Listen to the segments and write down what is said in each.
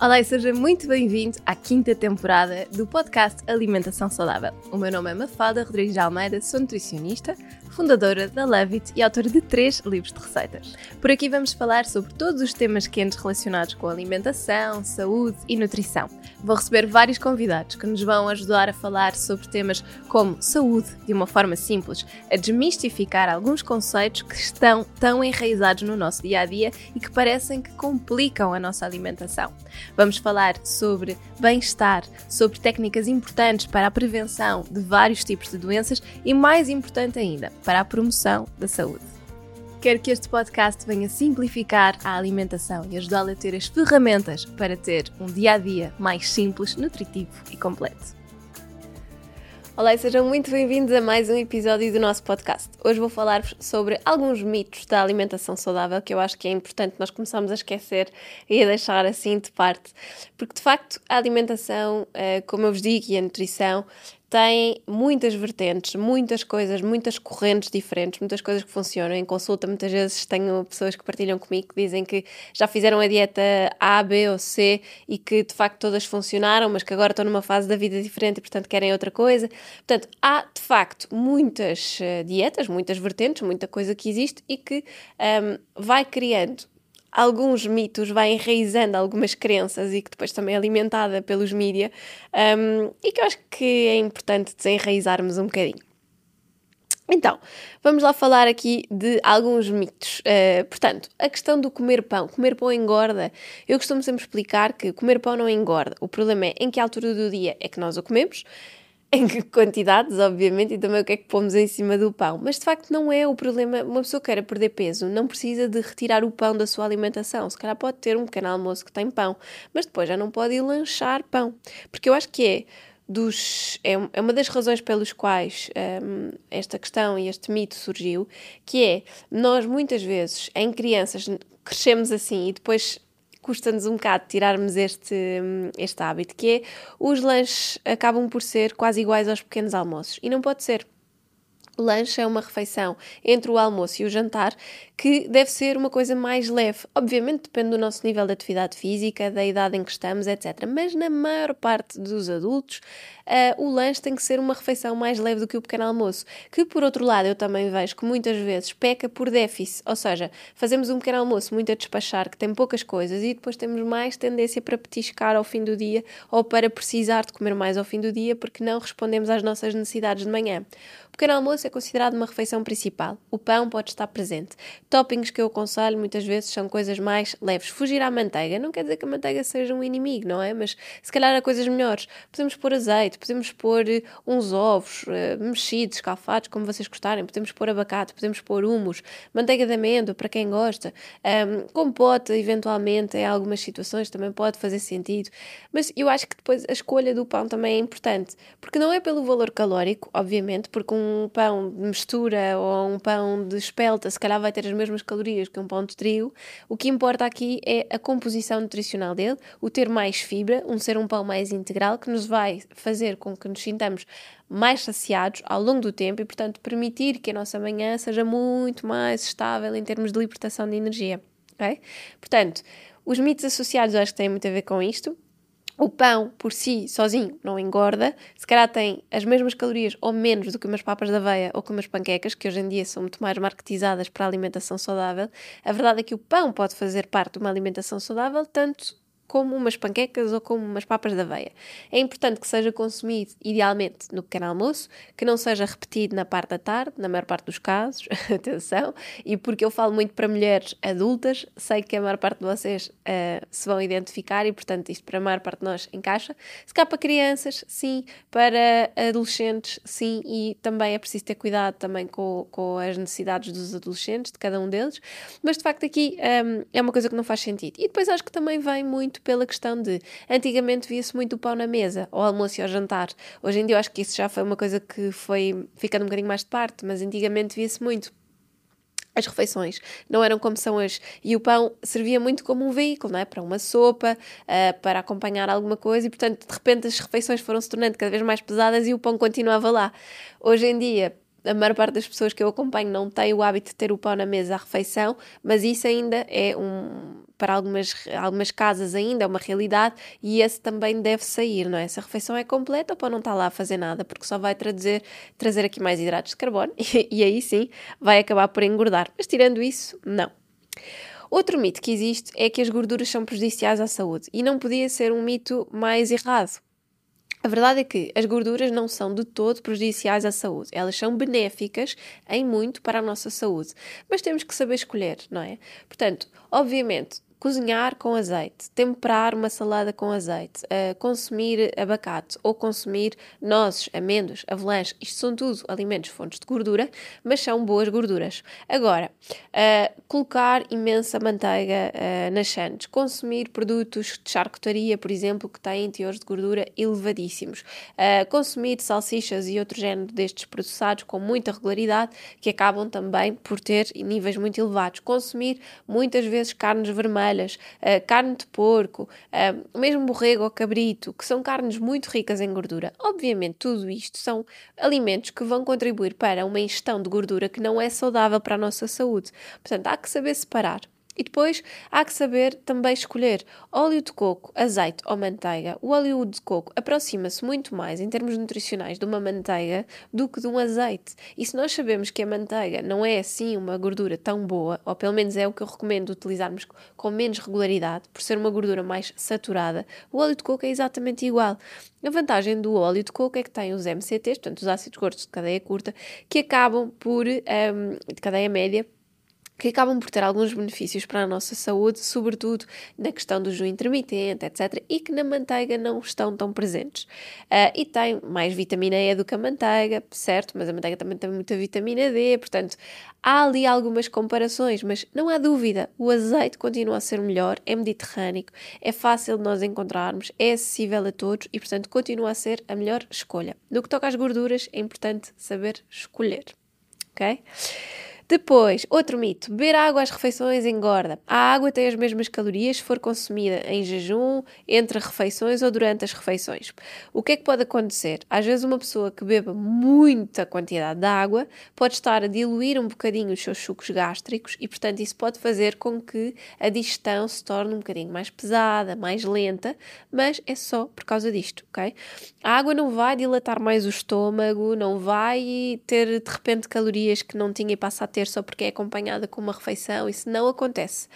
Olá e seja muito bem-vindo à quinta temporada do podcast Alimentação Saudável. O meu nome é Mafalda Rodrigues de Almeida, sou nutricionista, fundadora da Levit e autora de três livros de receitas. Por aqui vamos falar sobre todos os temas quentes relacionados com alimentação, saúde e nutrição. Vou receber vários convidados que nos vão ajudar a falar sobre temas como saúde de uma forma simples, a desmistificar alguns conceitos que estão tão enraizados no nosso dia a dia e que parecem que complicam a nossa alimentação. Vamos falar sobre bem-estar, sobre técnicas importantes para a prevenção de vários tipos de doenças e, mais importante ainda, para a promoção da saúde. Quero que este podcast venha simplificar a alimentação e ajudá-la a ter as ferramentas para ter um dia a dia mais simples, nutritivo e completo. Olá e sejam muito bem-vindos a mais um episódio do nosso podcast. Hoje vou falar-vos sobre alguns mitos da alimentação saudável que eu acho que é importante nós começarmos a esquecer e a deixar assim de parte, porque de facto a alimentação, eh, como eu vos digo, e a nutrição tem muitas vertentes, muitas coisas, muitas correntes diferentes, muitas coisas que funcionam. Em consulta, muitas vezes tenho pessoas que partilham comigo que dizem que já fizeram a dieta A, B ou C e que de facto todas funcionaram, mas que agora estão numa fase da vida diferente e, portanto, querem outra coisa. Portanto, há de facto muitas uh, dietas, muitas vertentes, muita coisa que existe e que um, vai criando alguns mitos, vai enraizando algumas crenças e que depois também é alimentada pelos mídia um, e que eu acho que é importante desenraizarmos um bocadinho. Então, vamos lá falar aqui de alguns mitos. Uh, portanto, a questão do comer pão. Comer pão engorda. Eu costumo sempre explicar que comer pão não engorda. O problema é em que altura do dia é que nós o comemos em que quantidades, obviamente, e também o que é que pomos em cima do pão. Mas de facto não é o problema. Uma pessoa que queira perder peso não precisa de retirar o pão da sua alimentação. Se calhar pode ter um pequeno almoço que tem pão, mas depois já não pode ir lanchar pão. Porque eu acho que é dos. É, é uma das razões pelos quais um, esta questão e este mito surgiu, que é nós muitas vezes, em crianças, crescemos assim e depois custa-nos um bocado tirarmos este, este hábito, que é os lanches acabam por ser quase iguais aos pequenos almoços. E não pode ser. O lanche é uma refeição entre o almoço e o jantar que deve ser uma coisa mais leve. Obviamente depende do nosso nível de atividade física, da idade em que estamos, etc. Mas na maior parte dos adultos, uh, o lanche tem que ser uma refeição mais leve do que o pequeno almoço. Que por outro lado eu também vejo que muitas vezes peca por déficit, ou seja, fazemos um pequeno almoço muito a despachar, que tem poucas coisas, e depois temos mais tendência para petiscar ao fim do dia ou para precisar de comer mais ao fim do dia porque não respondemos às nossas necessidades de manhã. O pequeno almoço é considerado uma refeição principal. O pão pode estar presente. Toppings que eu aconselho muitas vezes são coisas mais leves. Fugir à manteiga não quer dizer que a manteiga seja um inimigo, não é? Mas se calhar há coisas melhores. Podemos pôr azeite, podemos pôr eh, uns ovos uh, mexidos, escalfados, como vocês gostarem. Podemos pôr abacate, podemos pôr humus, manteiga de amêndoa, para quem gosta. Um, compota, eventualmente, em algumas situações também pode fazer sentido. Mas eu acho que depois a escolha do pão também é importante. Porque não é pelo valor calórico, obviamente, porque um pão de mistura ou um pão de espelta se calhar vai ter as mesmas calorias que um pão de trigo. O que importa aqui é a composição nutricional dele, o ter mais fibra, um ser um pão mais integral, que nos vai fazer com que nos sintamos mais saciados ao longo do tempo e, portanto, permitir que a nossa manhã seja muito mais estável em termos de libertação de energia. Okay? Portanto, os mitos associados acho que têm muito a ver com isto. O pão por si, sozinho, não engorda. Se calhar tem as mesmas calorias ou menos do que umas papas de aveia ou que umas panquecas, que hoje em dia são muito mais marketizadas para a alimentação saudável. A verdade é que o pão pode fazer parte de uma alimentação saudável, tanto como umas panquecas ou como umas papas de aveia. É importante que seja consumido idealmente no pequeno almoço, que não seja repetido na parte da tarde, na maior parte dos casos, atenção, e porque eu falo muito para mulheres adultas, sei que a maior parte de vocês uh, se vão identificar e, portanto, isto para a maior parte de nós encaixa. Se cá para crianças, sim, para adolescentes, sim, e também é preciso ter cuidado também com, com as necessidades dos adolescentes, de cada um deles, mas de facto aqui um, ehm, é uma coisa que não faz sentido. E depois acho que também vem muito muito pela questão de antigamente via-se muito o pão na mesa, ao almoço e ao jantar. Hoje em dia eu acho que isso já foi uma coisa que foi ficando um bocadinho mais de parte, mas antigamente via-se muito as refeições não eram como são hoje. E o pão servia muito como um veículo, não é? Para uma sopa, uh, para acompanhar alguma coisa, e portanto, de repente, as refeições foram se tornando cada vez mais pesadas e o pão continuava lá. Hoje em dia, a maior parte das pessoas que eu acompanho não tem o hábito de ter o pão na mesa à refeição, mas isso ainda é um. Para algumas, algumas casas ainda é uma realidade e esse também deve sair, não é? Se a refeição é completa, o pão não está lá a fazer nada, porque só vai trazer, trazer aqui mais hidratos de carbono e, e aí sim vai acabar por engordar. Mas tirando isso, não. Outro mito que existe é que as gorduras são prejudiciais à saúde e não podia ser um mito mais errado. A verdade é que as gorduras não são de todo prejudiciais à saúde. Elas são benéficas em muito para a nossa saúde. Mas temos que saber escolher, não é? Portanto, obviamente, cozinhar com azeite, temperar uma salada com azeite, uh, consumir abacate ou consumir nozes, amêndoas, avelãs, isto são tudo alimentos fontes de gordura, mas são boas gorduras. Agora, uh, colocar imensa manteiga uh, nas sandes, consumir produtos de charcutaria, por exemplo, que têm teores de gordura elevadíssimos, consumir salsichas e outro género destes processados com muita regularidade, que acabam também por ter níveis muito elevados, consumir muitas vezes carnes vermelhas ovelhas, uh, carne de porco, uh, mesmo borrego ou cabrito, que são carnes muito ricas em gordura. Obviamente, tudo isto são alimentos que vão contribuir para uma ingestão de gordura que não é saudável para a nossa saúde. Portanto, há que saber separar. E depois há que saber também escolher óleo de coco, azeite ou manteiga. O óleo de coco aproxima-se muito mais em termos nutricionais de uma manteiga do que de um azeite. E se nós sabemos que a manteiga não é assim uma gordura tão boa, ou pelo menos é o que eu recomendo utilizarmos com menos regularidade, por ser uma gordura mais saturada, o óleo de coco é exatamente igual. A vantagem do óleo de coco é que tem os MCTs, portanto os ácidos gordos de cadeia curta, que acabam por, um, de cadeia média, que acabam por ter alguns benefícios para a nossa saúde, sobretudo na questão do jejum intermitente, etc., e que na manteiga não estão tão presentes. Uh, e tem mais vitamina E do que a manteiga, certo? Mas a manteiga também tem muita vitamina D, portanto, há ali algumas comparações, mas não há dúvida, o azeite continua a ser melhor, é mediterrâneo, é fácil de nós encontrarmos, é acessível a todos e, portanto, continua a ser a melhor escolha. No que toca às gorduras, é importante saber escolher, ok? Depois, outro mito: beber água às refeições engorda. A água tem as mesmas calorias se for consumida em jejum, entre refeições ou durante as refeições. O que é que pode acontecer? Às vezes, uma pessoa que beba muita quantidade de água pode estar a diluir um bocadinho os seus sucos gástricos e, portanto, isso pode fazer com que a digestão se torne um bocadinho mais pesada, mais lenta, mas é só por causa disto, ok? A água não vai dilatar mais o estômago, não vai ter de repente calorias que não tinha e passa a ter ter só porque é acompanhada com uma refeição, isso não acontece.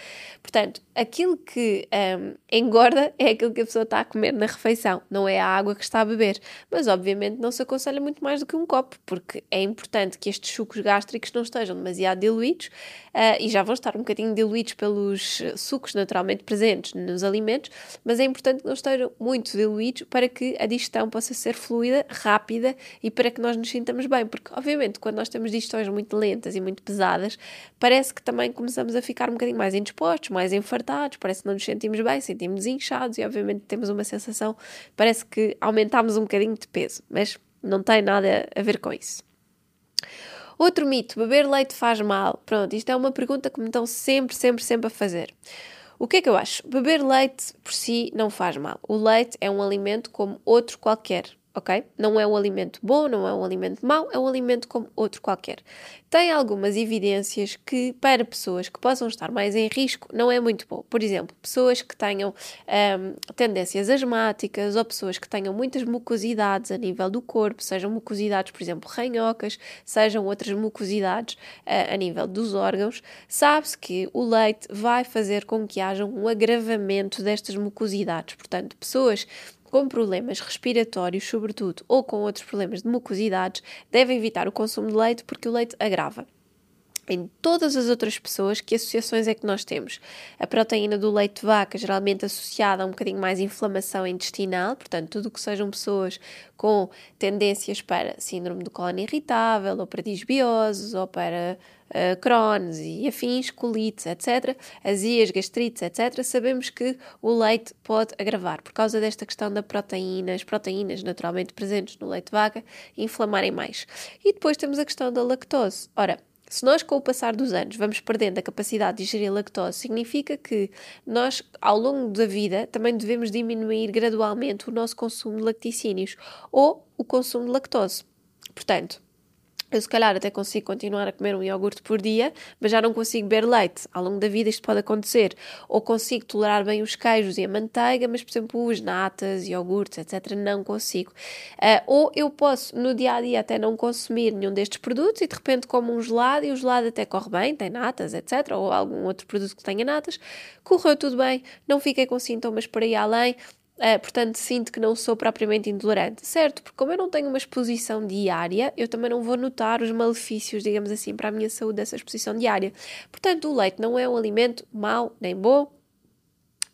Portanto, aquilo que um, engorda é aquilo que a pessoa está a comer na refeição, não é a água que está a beber. Mas, obviamente, não se aconselha muito mais do que um copo, porque é importante que estes sucos gástricos não estejam demasiado diluídos uh, e já vão estar um bocadinho diluídos pelos sucos naturalmente presentes nos alimentos, mas é importante que não estejam muito diluídos para que a digestão possa ser fluida, rápida e para que nós nos sintamos bem, porque, obviamente, quando nós temos digestões muito lentas e muito pesadas, parece que também começamos a ficar um bocadinho mais indispostos, mais enfartados parece que não nos sentimos bem, sentimos inchados e obviamente temos uma sensação, parece que aumentámos um bocadinho de peso, mas não tem nada a ver com isso. Outro mito, beber leite faz mal? Pronto, isto é uma pergunta que me estão sempre, sempre, sempre a fazer. O que é que eu acho? Beber leite por si não faz mal. O leite é um alimento como outro qualquer ok? Não é um alimento bom, não é um alimento mau, é um alimento como outro qualquer. Tem algumas evidências que, para pessoas que possam estar mais em risco, não é muito bom. Por exemplo, pessoas que tenham um, tendências asmáticas ou pessoas que tenham muitas mucosidades a nível do corpo, sejam mucosidades, por exemplo, ranhocas, sejam outras mucosidades uh, a nível dos órgãos, sabe-se que o leite vai fazer com que haja um agravamento destas mucosidades. Portanto, pessoas com problemas respiratórios, sobretudo, ou com outros problemas de mucosidades, devem evitar o consumo de leite porque o leite agrava em todas as outras pessoas, que associações é que nós temos? A proteína do leite de vaca, geralmente associada a um bocadinho mais inflamação intestinal, portanto, tudo que sejam pessoas com tendências para síndrome do cólon irritável, ou para disbioses, ou para uh, Crohn's e afins, colites, etc., azias, gastrites, etc., sabemos que o leite pode agravar por causa desta questão da proteína, as proteínas naturalmente presentes no leite de vaca inflamarem mais. E depois temos a questão da lactose. Ora, se nós, com o passar dos anos, vamos perdendo a capacidade de digerir lactose, significa que nós, ao longo da vida, também devemos diminuir gradualmente o nosso consumo de lacticínios ou o consumo de lactose. Portanto, eu se calhar até consigo continuar a comer um iogurte por dia, mas já não consigo beber leite. Ao longo da vida isto pode acontecer. Ou consigo tolerar bem os queijos e a manteiga, mas por exemplo os natas, iogurtes, etc. não consigo. Uh, ou eu posso no dia a dia até não consumir nenhum destes produtos e de repente como um gelado e o gelado até corre bem, tem natas, etc. Ou algum outro produto que tenha natas, correu tudo bem, não fiquei com sintomas por aí além Uh, portanto, sinto que não sou propriamente intolerante, certo? Porque como eu não tenho uma exposição diária, eu também não vou notar os malefícios, digamos assim, para a minha saúde dessa exposição diária. Portanto, o leite não é um alimento mau nem bom,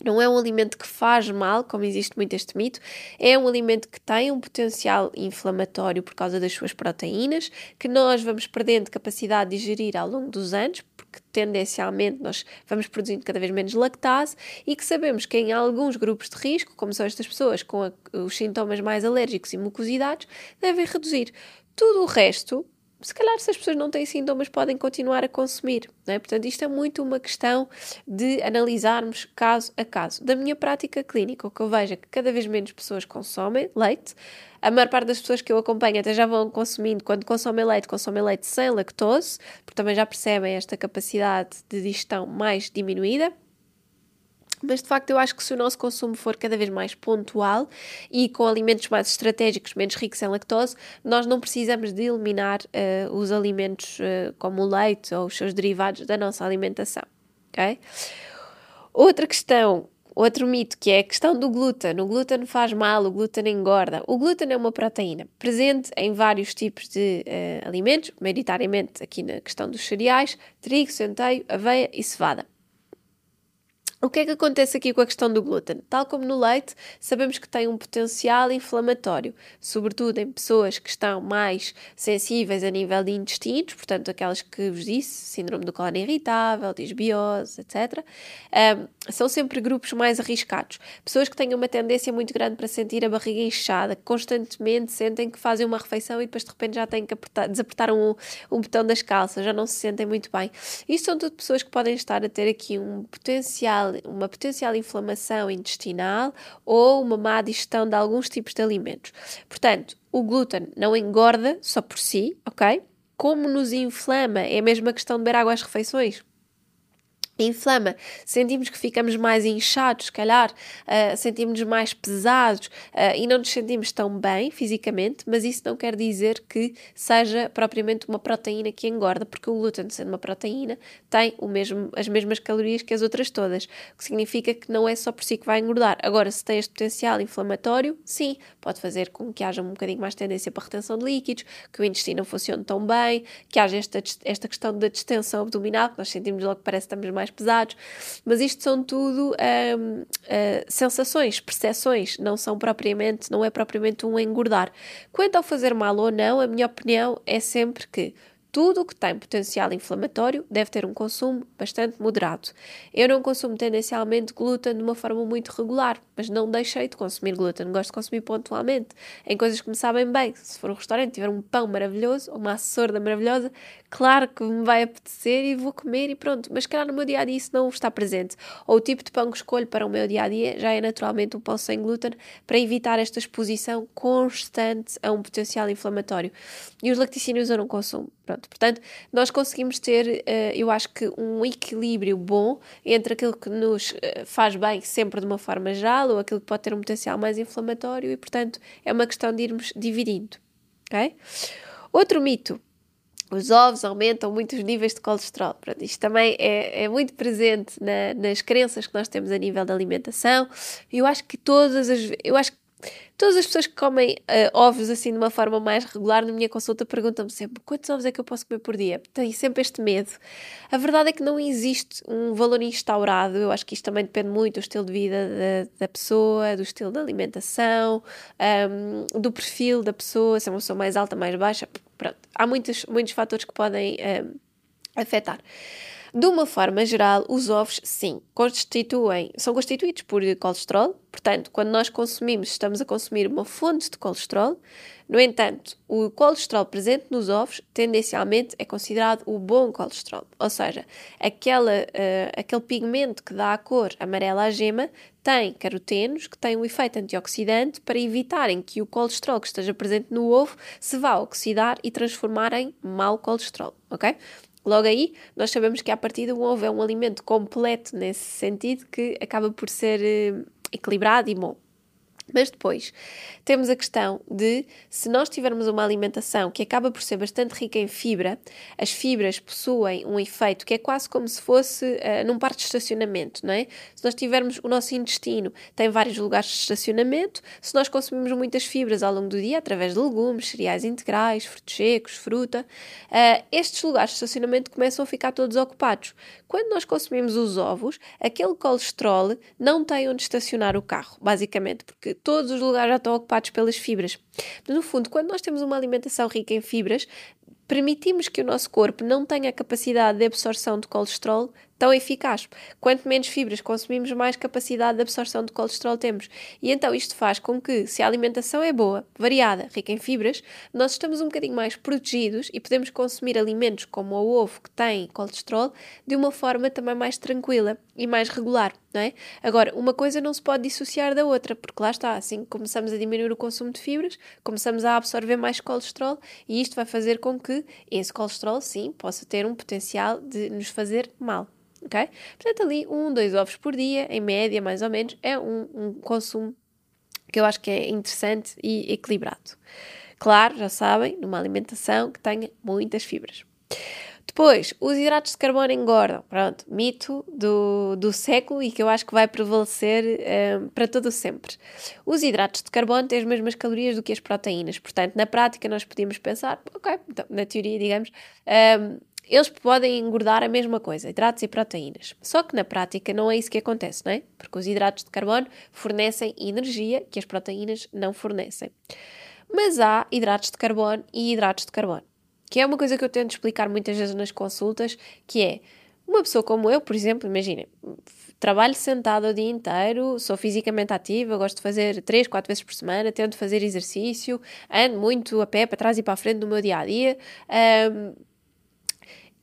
não é um alimento que faz mal, como existe muito este mito, é um alimento que tem um potencial inflamatório por causa das suas proteínas, que nós vamos perdendo capacidade de digerir ao longo dos anos, porque tendencialmente nós vamos produzindo cada vez menos lactase, e que sabemos que em alguns grupos de risco, como são estas pessoas com a, os sintomas mais alérgicos e mucosidades, devem reduzir. Tudo o resto se calhar se as pessoas não têm sintomas podem continuar a consumir, é? Portanto, isto é muito uma questão de analisarmos caso a caso. Da minha prática clínica, o que eu vejo é que cada vez menos pessoas consomem leite. A maior parte das pessoas que eu acompanho até já vão consumindo, quando consomem leite, consomem leite sem lactose, porque também já percebem esta capacidade de digestão mais diminuída. Mas de facto, eu acho que se o nosso consumo for cada vez mais pontual e com alimentos mais estratégicos, menos ricos em lactose, nós não precisamos de eliminar uh, os alimentos uh, como o leite ou os seus derivados da nossa alimentação. Outra questão Outro mito que é a questão do glúten. O glúten faz mal, o glúten engorda. O glúten é uma proteína presente em vários tipos de uh, alimentos, maioritariamente aqui na questão dos cereais, trigo, centeio, aveia e cevada. O que é que acontece aqui com a questão do glúten? Tal como no leite, sabemos que tem um potencial inflamatório, sobretudo em pessoas que estão mais sensíveis a nível de intestinos, portanto, aquelas que vos disse, síndrome do cólon irritável, disbiose, etc. Um, são sempre grupos mais arriscados. Pessoas que têm uma tendência muito grande para sentir a barriga inchada, que constantemente sentem que fazem uma refeição e depois de repente já têm que apertar, desapertar um, um botão das calças, já não se sentem muito bem. Isto são tudo pessoas que podem estar a ter aqui um potencial uma potencial inflamação intestinal ou uma má digestão de alguns tipos de alimentos. Portanto, o glúten não engorda só por si, ok? Como nos inflama, é a mesma questão de beber água às refeições inflama, sentimos que ficamos mais inchados, se calhar, uh, sentimos-nos mais pesados uh, e não nos sentimos tão bem fisicamente, mas isso não quer dizer que seja propriamente uma proteína que engorda, porque o glúten, sendo uma proteína, tem o mesmo, as mesmas calorias que as outras todas, o que significa que não é só por si que vai engordar. Agora, se tem este potencial inflamatório, sim, pode fazer com que haja um bocadinho mais tendência para retenção de líquidos, que o intestino não funcione tão bem, que haja esta, esta questão da distensão abdominal, que nós sentimos logo que parece que estamos mais mais pesados, mas isto são tudo um, uh, ah, sensações, percepções, não são propriamente, não é propriamente um engordar. Quanto ao fazer mal ou não, a minha opinião é sempre que tudo o que tem potencial inflamatório deve ter um consumo bastante moderado. Eu não consumo tendencialmente glúten de uma forma muito regular, mas não deixei de consumir glúten. Gosto de consumir pontualmente, em coisas que me sabem bem. Se for um restaurante tiver um pão maravilhoso ou uma açorda maravilhosa, claro que me vai apetecer e vou comer e pronto. Mas, claro, no meu dia a dia isso não está presente. Ou o tipo de pão que escolho para o meu dia a dia já é naturalmente um pão sem glúten para evitar esta exposição constante a um potencial inflamatório. E os lacticínios eu não consumo. Pronto, portanto, nós conseguimos ter, uh, eu acho que, um equilíbrio bom entre aquilo que nos uh, faz bem sempre de uma forma geral ou aquilo que pode ter um potencial mais inflamatório e, portanto, é uma questão de irmos dividindo. ok? Outro mito. Os ovos aumentam muito os níveis de colesterol. Pronto, isto também é, é muito presente na, nas crenças que nós temos a nível da alimentação. Eu acho que todas as. Eu acho que Todas as pessoas que comem uh, ovos assim de uma forma mais regular na minha consulta perguntam-me sempre quantos ovos é que eu posso comer por dia? Tenho sempre este medo. A verdade é que não existe um valor instaurado. Eu acho que isto também depende muito do estilo de vida da, da pessoa, do estilo de alimentação, um, do perfil da pessoa, se é uma pessoa mais alta, mais baixa. Pronto. Há muitos, muitos fatores que podem um, afetar. De uma forma geral, os ovos, sim, constituem, são constituídos por colesterol, portanto, quando nós consumimos, estamos a consumir uma fonte de colesterol. No entanto, o colesterol presente nos ovos, tendencialmente, é considerado o bom colesterol, ou seja, aquela, uh, aquele pigmento que dá a cor amarela à gema tem carotenos que têm um efeito antioxidante para evitarem que o colesterol que esteja presente no ovo se vá oxidar e transformar em mau colesterol, ok? Logo aí, nós sabemos que a partir do ovo é um alimento completo nesse sentido que acaba por ser eh, equilibrado e bom. Mas depois temos a questão de se nós tivermos uma alimentação que acaba por ser bastante rica em fibra, as fibras possuem um efeito que é quase como se fosse uh, num parque de estacionamento, não é? Se nós tivermos o nosso intestino, tem vários lugares de estacionamento, se nós consumimos muitas fibras ao longo do dia, através de legumes, cereais integrais, frutos secos, fruta, uh, estes lugares de estacionamento começam a ficar todos ocupados. Quando nós consumimos os ovos, aquele colesterol não tem onde estacionar o carro, basicamente, porque todos os lugares já estão ocupados pelas fibras. No fundo, quando nós temos uma alimentação rica em fibras, permitimos que o nosso corpo não tenha a capacidade de absorção de colesterol tão eficaz. Quanto menos fibras consumimos, mais capacidade de absorção de colesterol temos. E então isto faz com que, se a alimentação é boa, variada, rica em fibras, nós estamos um bocadinho mais protegidos e podemos consumir alimentos como o ovo, que tem colesterol, de uma forma também mais tranquila e mais regular, não é? Agora, uma coisa não se pode dissociar da outra, porque lá está, assim começamos a diminuir o consumo de fibras, começamos a absorver mais colesterol e isto vai fazer com que esse colesterol, sim, possa ter um potencial de nos fazer mal ok? Portanto, ali um, dois ovos por dia, em média, mais ou menos, é um, um consumo que eu acho que é interessante e equilibrado. Claro, já sabem, numa alimentação que tenha muitas fibras. Depois, os hidratos de carbono engordam. Pronto, mito do, do século e que eu acho que vai prevalecer um, eh, para todo sempre. Os hidratos de carbono têm as mesmas calorias do que as proteínas. Portanto, na prática, nós podíamos pensar, ok, então, na teoria, digamos, um, eh, eles podem engordar a mesma coisa, hidratos e proteínas. Só que na prática não é isso que acontece, não é? Porque os hidratos de carbono fornecem energia que as proteínas não fornecem. Mas há hidratos de carbono e hidratos de carbono, que é uma coisa que eu tento explicar muitas vezes nas consultas, que é uma pessoa como eu, por exemplo, imaginem, trabalho sentado o dia inteiro, sou fisicamente ativa, gosto de fazer 3, 4 vezes por semana, tento fazer exercício, ando muito a pé para trás e para a frente no meu dia a dia. Um,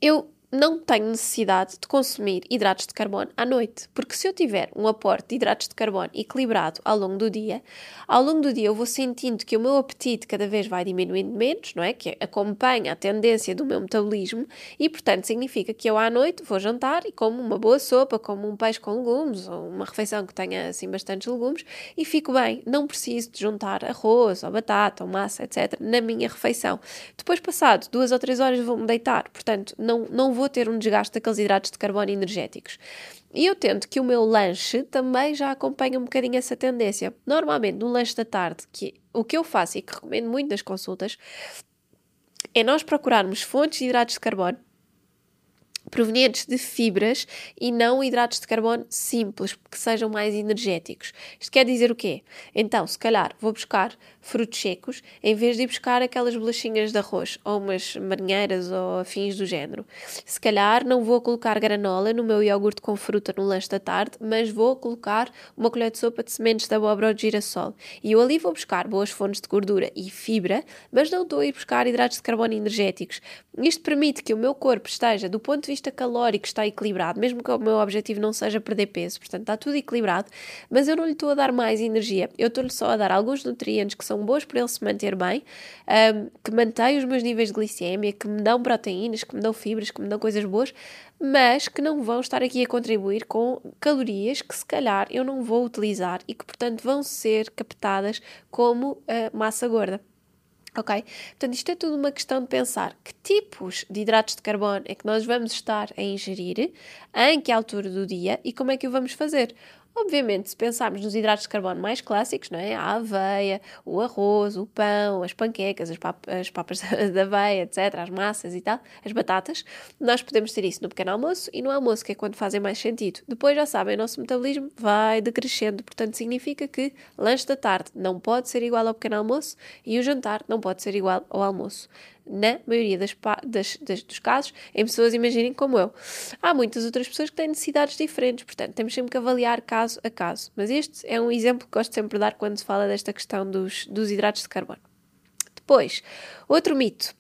eu não tenho necessidade de consumir hidratos de carbono à noite, porque se eu tiver um aporte de hidratos de carbono equilibrado ao longo do dia, ao longo do dia eu vou sentindo que o meu apetite cada vez vai diminuindo menos, não é? Que acompanha a tendência do meu metabolismo e, portanto, significa que eu à noite vou jantar e como uma boa sopa, como um peixe com legumes ou uma refeição que tenha assim bastantes legumes e fico bem. Não preciso de juntar arroz ou batata ou massa, etc., na minha refeição. Depois, passado duas ou três horas, vou-me deitar, portanto, não, não vou ter um desgaste daqueles hidratos de carbono energéticos. E eu tento que o meu lanche também já acompanhe um bocadinho essa tendência. Normalmente, no lanche da tarde, que o que eu faço e que recomendo muito nas consultas, é nós procurarmos fontes de hidratos de carbono provenientes de fibras e não hidratos de carbono simples, que sejam mais energéticos. Isto quer dizer o quê? Então, se calhar, vou buscar frutos secos em vez de ir buscar aquelas bolachinhas de arroz ou umas marinheiras ou afins do género. Se calhar, não vou colocar granola no meu iogurte com fruta no lanche da tarde, mas vou colocar uma colher de sopa de sementes de abóbora ou de girassol. E eu ali vou buscar boas fontes de gordura e fibra, mas não estou a ir buscar hidratos de carbono energéticos. Isto permite que o meu corpo esteja, do ponto de vista calórico, está equilibrado, mesmo que o meu objetivo não seja perder peso. Portanto, está tudo equilibrado, mas eu não lhe estou a dar mais energia. Eu estou-lhe só a dar alguns nutrientes que são bons para ele se manter bem, um, que mantêm os meus níveis de glicemia, que me dão proteínas, que me dão fibras, que me dão coisas boas, mas que não vão estar aqui a contribuir com calorias que se calhar eu não vou utilizar e que, portanto, vão ser captadas como uh, massa gorda. Ok? Portanto, isto é tudo uma questão de pensar que tipos de hidratos de carbono é que nós vamos estar a ingerir, em que altura do dia e como é que o vamos fazer. Obviamente, se pensarmos nos hidratos de carbono mais clássicos, não é? a aveia, o arroz, o pão, as panquecas, as, pap as papas da aveia, etc., as massas e tal, as batatas, nós podemos ter isso no pequeno almoço e no almoço, que é quando fazem mais sentido. Depois, já sabem, o nosso metabolismo vai decrescendo, portanto, significa que lanche da tarde não pode ser igual ao pequeno almoço e o jantar não pode ser igual ao almoço. Na maioria das, das, das, dos casos, em pessoas, imaginem como eu. Há muitas outras pessoas que têm necessidades diferentes, portanto, temos sempre que avaliar caso a caso. Mas este é um exemplo que gosto sempre de dar quando se fala desta questão dos, dos hidratos de carbono. Depois, outro mito.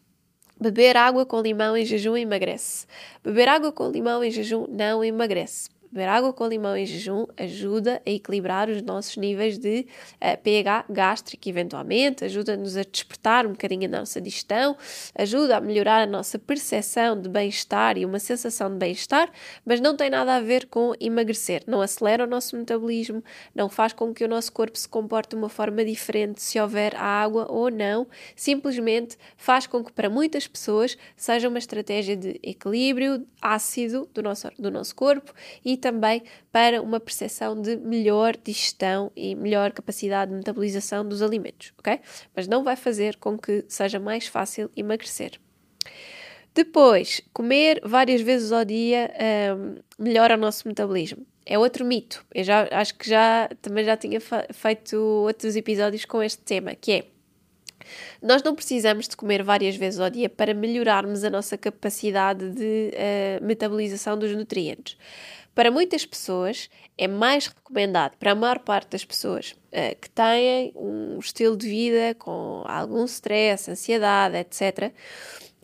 Beber água com limão em jejum emagrece. Beber água com limão em jejum não emagrece. Beber água com limão em jejum ajuda a equilibrar os nossos níveis de uh, eh, pH gástrico, eventualmente, ajuda-nos a despertar um bocadinho a nossa digestão, ajuda a melhorar a nossa percepção de bem-estar e uma sensação de bem-estar, mas não tem nada a ver com emagrecer. Não acelera o nosso metabolismo, não faz com que o nosso corpo se comporte de uma forma diferente se houver água ou não, simplesmente faz com que para muitas pessoas seja uma estratégia de equilíbrio ácido do nosso, do nosso corpo e também para uma percepção de melhor digestão e melhor capacidade de metabolização dos alimentos, ok? Mas não vai fazer com que seja mais fácil emagrecer. Depois, comer várias vezes ao dia um, melhora o nosso metabolismo. É outro mito. Eu já acho que já também já tinha feito outros episódios com este tema, que é nós não precisamos de comer várias vezes ao dia para melhorarmos a nossa capacidade de uh, metabolização dos nutrientes. Para muitas pessoas, é mais recomendado, para a maior parte das pessoas uh, que têm um estilo de vida com algum stress, ansiedade, etc.,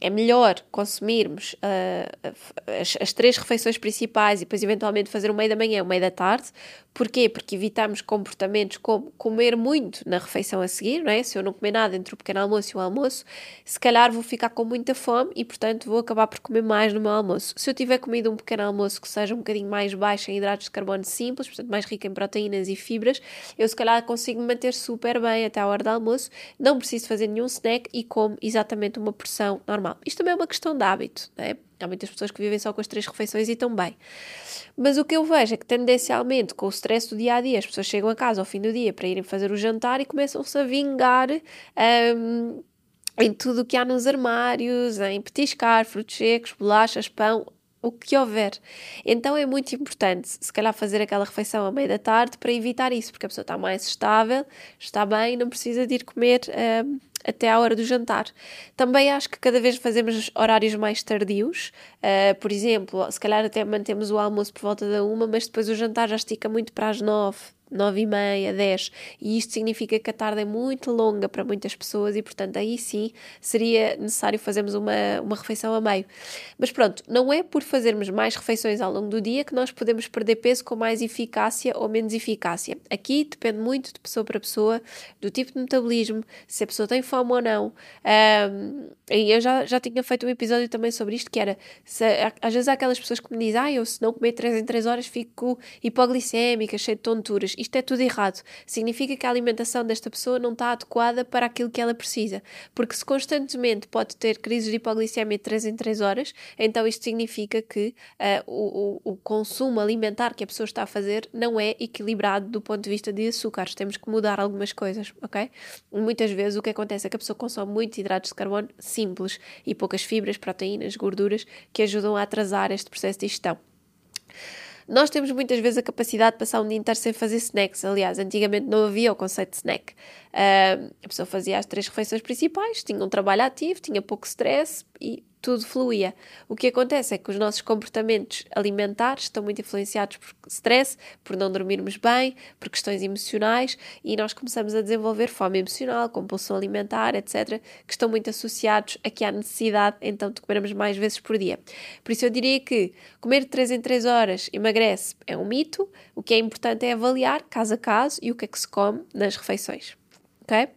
é melhor consumirmos uh, as, as, três refeições principais e depois eventualmente fazer o meio da manhã, o meio da tarde. Porquê? Porque evitamos comportamentos como comer muito na refeição a seguir, não é? Se eu não comer nada entre o pequeno almoço e o almoço, se calhar vou ficar com muita fome e, portanto, vou acabar por comer mais no meu almoço. Se eu tiver comido um pequeno almoço que seja um bocadinho mais baixo em hidratos de carbono simples, portanto, mais rico em proteínas e fibras, eu se calhar consigo me manter super bem até a hora do almoço, não preciso fazer nenhum snack e como exatamente uma porção normal. Isto também é uma questão de hábito, é? Há muitas pessoas que vivem só com as três refeições e estão bem. Mas o que eu vejo é que, tendencialmente, com o stress do dia a dia, as pessoas chegam a casa ao fim do dia para irem fazer o jantar e começam-se a vingar. Um, em tudo o que há nos armários, em petiscar, frutos secos, bolachas, pão, o que houver. Então é muito importante, se calhar, fazer aquela refeição à meia da tarde para evitar isso, porque a pessoa está mais estável, está bem, não precisa de ir comer um, até à hora do jantar. Também acho que cada vez fazemos horários mais tardios. Uh, por exemplo, se calhar até mantemos o almoço por volta da uma, mas depois o jantar já estica muito para as nove, nove e meia, dez, e isto significa que a tarde é muito longa para muitas pessoas e, portanto, aí sim seria necessário fazermos uma, uma refeição a meio. Mas pronto, não é por fazermos mais refeições ao longo do dia que nós podemos perder peso com mais eficácia ou menos eficácia. Aqui depende muito de pessoa para pessoa, do tipo de metabolismo, se a pessoa tem fome ou não. Um, e eu já, já tinha feito um episódio também sobre isto, que era, se, às vezes há aquelas pessoas que me dizem, ah, eu se não comer 3 em 3 horas fico hipoglicémica, cheio de tonturas isto é tudo errado. Significa que a alimentação desta pessoa não está adequada para aquilo que ela precisa. Porque se constantemente pode ter crises de hipoglicemia de 3 em 3 horas, então isto significa que uh, o, o, o consumo alimentar que a pessoa está a fazer não é equilibrado do ponto de vista de açúcares. Temos que mudar algumas coisas, ok? Muitas vezes o que acontece é que a pessoa consome muitos hidratos de carbono simples e poucas fibras, proteínas, gorduras que ajudam a atrasar este processo de digestão. Nós temos muitas vezes a capacidade de passar um dia inteiro sem fazer snacks. Aliás, antigamente não havia o conceito de snack. Uh, a pessoa fazia as três refeições principais, tinha um trabalho ativo, tinha pouco stress e tudo fluía. O que acontece é que os nossos comportamentos alimentares estão muito influenciados por stress, por não dormirmos bem, por questões emocionais e nós começamos a desenvolver fome emocional, compulsão alimentar, etc., que estão muito associados a que há necessidade então de comermos mais vezes por dia. Por isso eu diria que comer de 3 em 3 horas emagrece é um mito, o que é importante é avaliar caso a caso e o que é que se come nas refeições. Ok?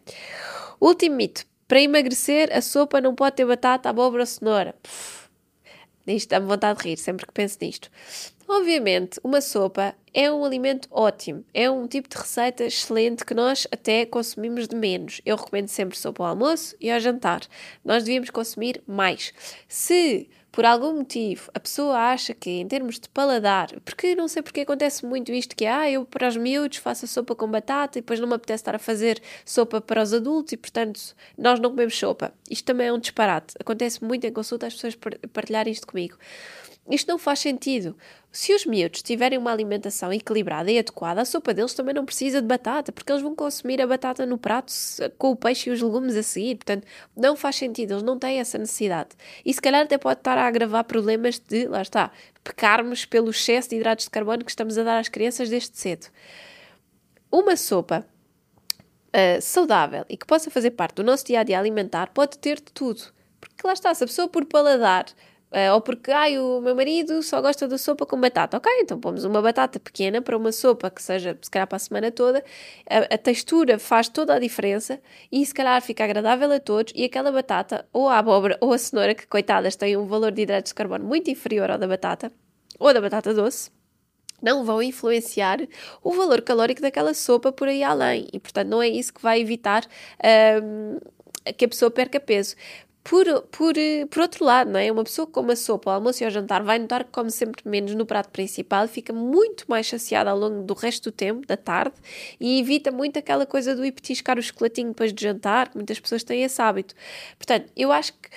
Último mito para emagrecer, a sopa não pode ter batata, abóbora ou cenoura. Pff, isto dá-me vontade de rir sempre que penso nisto. Obviamente, uma sopa é um alimento ótimo, é um tipo de receita excelente que nós até consumimos de menos. Eu recomendo sempre sopa ao almoço e ao jantar. Nós devíamos consumir mais. Se por algum motivo a pessoa acha que em termos de paladar, porque não sei porque acontece muito isto que é, ah, eu para os miúdos faço sopa com batata e depois não me apetece estar a fazer sopa para os adultos e portanto nós não comemos sopa. Isto também é um disparate. Acontece muito em consulta as pessoas partilharem isto comigo. Isto não faz sentido. Se os miúdos tiverem uma alimentação equilibrada e adequada, a sopa deles também não precisa de batata, porque eles vão consumir a batata no prato com o peixe e os legumes a seguir. Portanto, não faz sentido, eles não têm essa necessidade. E se calhar até pode estar a agravar problemas de, lá está, pecarmos pelo excesso de hidratos de carbono que estamos a dar às crianças desde cedo. Uma sopa uh, saudável e que possa fazer parte do nosso dia a dia alimentar pode ter de tudo. Porque lá está, se a pessoa por paladar Uh, ou porque, ai, o meu marido só gosta da sopa com batata. Ok, então pomos uma batata pequena para uma sopa que seja, se calhar, para a semana toda. A, a, textura faz toda a diferença e, se calhar, fica agradável a todos. E aquela batata, ou a abóbora ou a cenoura, que, coitadas, têm um valor de hidratos de carbono muito inferior ao da batata, ou da batata doce, não vão influenciar o valor calórico daquela sopa por aí além. E, portanto, não é isso que vai evitar um, que a pessoa perca peso. Por, por, por outro lado, não é? Uma pessoa que come a sopa ao almoço e ao jantar vai notar que come sempre menos no prato principal fica muito mais saciada ao longo do resto do tempo, da tarde, e evita muito aquela coisa do ir petiscar o chocolatinho depois de jantar, que muitas pessoas têm esse hábito. Portanto, eu acho que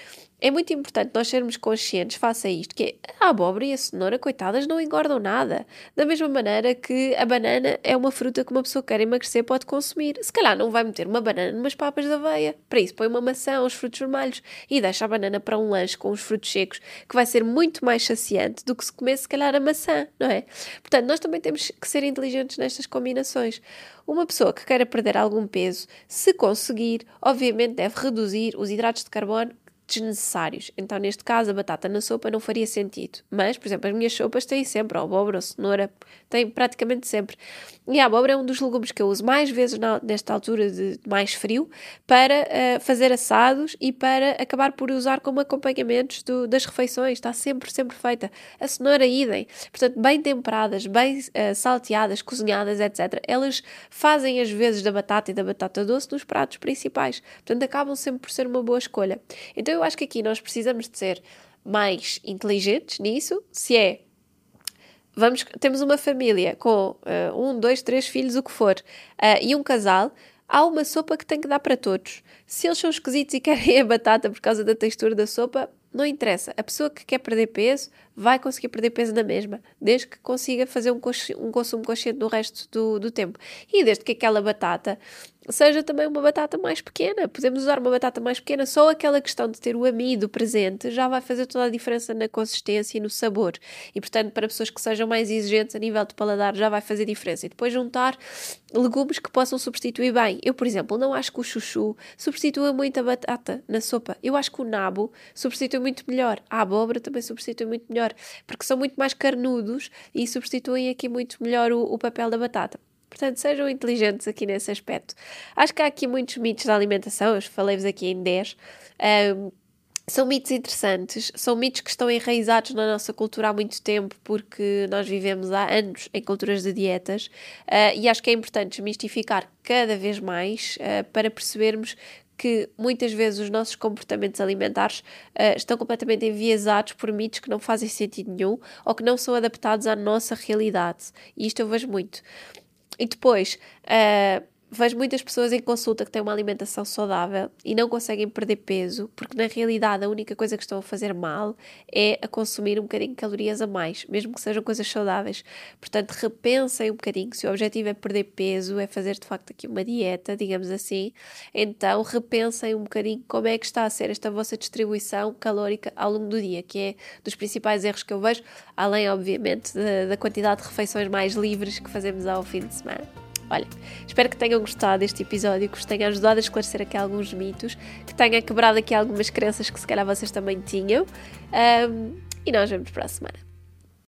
é muito importante nós sermos conscientes face a isto, que é, a abóbora e a cenoura, coitadas, não engordam nada. Da mesma maneira que a banana é uma fruta que uma pessoa que quer emagrecer pode consumir. Se calhar não vai meter uma banana numas papas de aveia. Para isso põe uma maçã, uns frutos vermelhos e deixa a banana para um lanche com os frutos secos, que vai ser muito mais saciante do que se comer se calhar a maçã, não é? Portanto, nós também temos que ser inteligentes nestas combinações. Uma pessoa que queira perder algum peso, se conseguir, obviamente deve reduzir os hidratos de carbono desnecessários. Então, neste caso, a batata na sopa não faria sentido. Mas, por exemplo, as minhas sopas têm sempre abóbora ou cenoura, têm praticamente sempre. E a abóbora é um dos legumes que eu uso mais vezes na, nesta altura de mais frio para uh, fazer assados e para acabar por usar como acompanhamentos do, das refeições. Está sempre, sempre feita. A cenoura, idem. Portanto, bem temperadas, bem uh, salteadas, cozinhadas, etc. Elas fazem as vezes da batata e da batata doce nos pratos principais. Portanto, acabam sempre por ser uma boa escolha. Então, eu acho que aqui nós precisamos de ser mais inteligentes nisso. Se é vamos, temos uma família com uh, um, dois, três filhos, o que for, uh, e um casal, há uma sopa que tem que dar para todos. Se eles são esquisitos e querem a batata por causa da textura da sopa, não interessa. A pessoa que quer perder peso vai conseguir perder peso na mesma, desde que consiga fazer um, um consumo consciente no resto do, do tempo. E desde que aquela batata seja também uma batata mais pequena. Podemos usar uma batata mais pequena, só aquela questão de ter o amido presente já vai fazer toda a diferença na consistência e no sabor. E portanto, para pessoas que sejam mais exigentes a nível de paladar, já vai fazer diferença. E depois juntar legumes que possam substituir bem. Eu, por exemplo, não acho que o chuchu substitua muito a batata na sopa. Eu acho que o nabo substitui muito melhor. A abóbora também substitui muito melhor, porque são muito mais carnudos e substituem aqui muito melhor o, o papel da batata. Portanto, sejam inteligentes aqui nesse aspecto. Acho que há aqui muitos mitos da alimentação, eu falei-vos aqui em 10. Um, são mitos interessantes, são mitos que estão enraizados na nossa cultura há muito tempo, porque nós vivemos há anos em culturas de dietas, uh, e acho que é importante desmistificar cada vez mais uh, para percebermos que muitas vezes os nossos comportamentos alimentares uh, estão completamente enviesados por mitos que não fazem sentido nenhum ou que não são adaptados à nossa realidade. E isto eu vejo muito. E depois, uh, vejo muitas pessoas em consulta que têm uma alimentação saudável e não conseguem perder peso, porque na realidade a única coisa que estão a fazer mal é a consumir um bocadinho de calorias a mais, mesmo que sejam coisas saudáveis. Portanto, repensem um bocadinho. Se o objetivo é perder peso, é fazer de facto aqui uma dieta, digamos assim, então repensem um bocadinho como é que está a ser esta vossa distribuição calórica ao longo do dia, que é dos principais erros que eu vejo, além, obviamente, da, da quantidade de refeições mais livres que fazemos ao fim de semana. Olha, espero que tenham gostado deste episódio, que vos tenha ajudado a esclarecer aqui alguns mitos, que tenha quebrado aqui algumas crenças que se calhar vocês também tinham. Um, e nós vemos para a semana.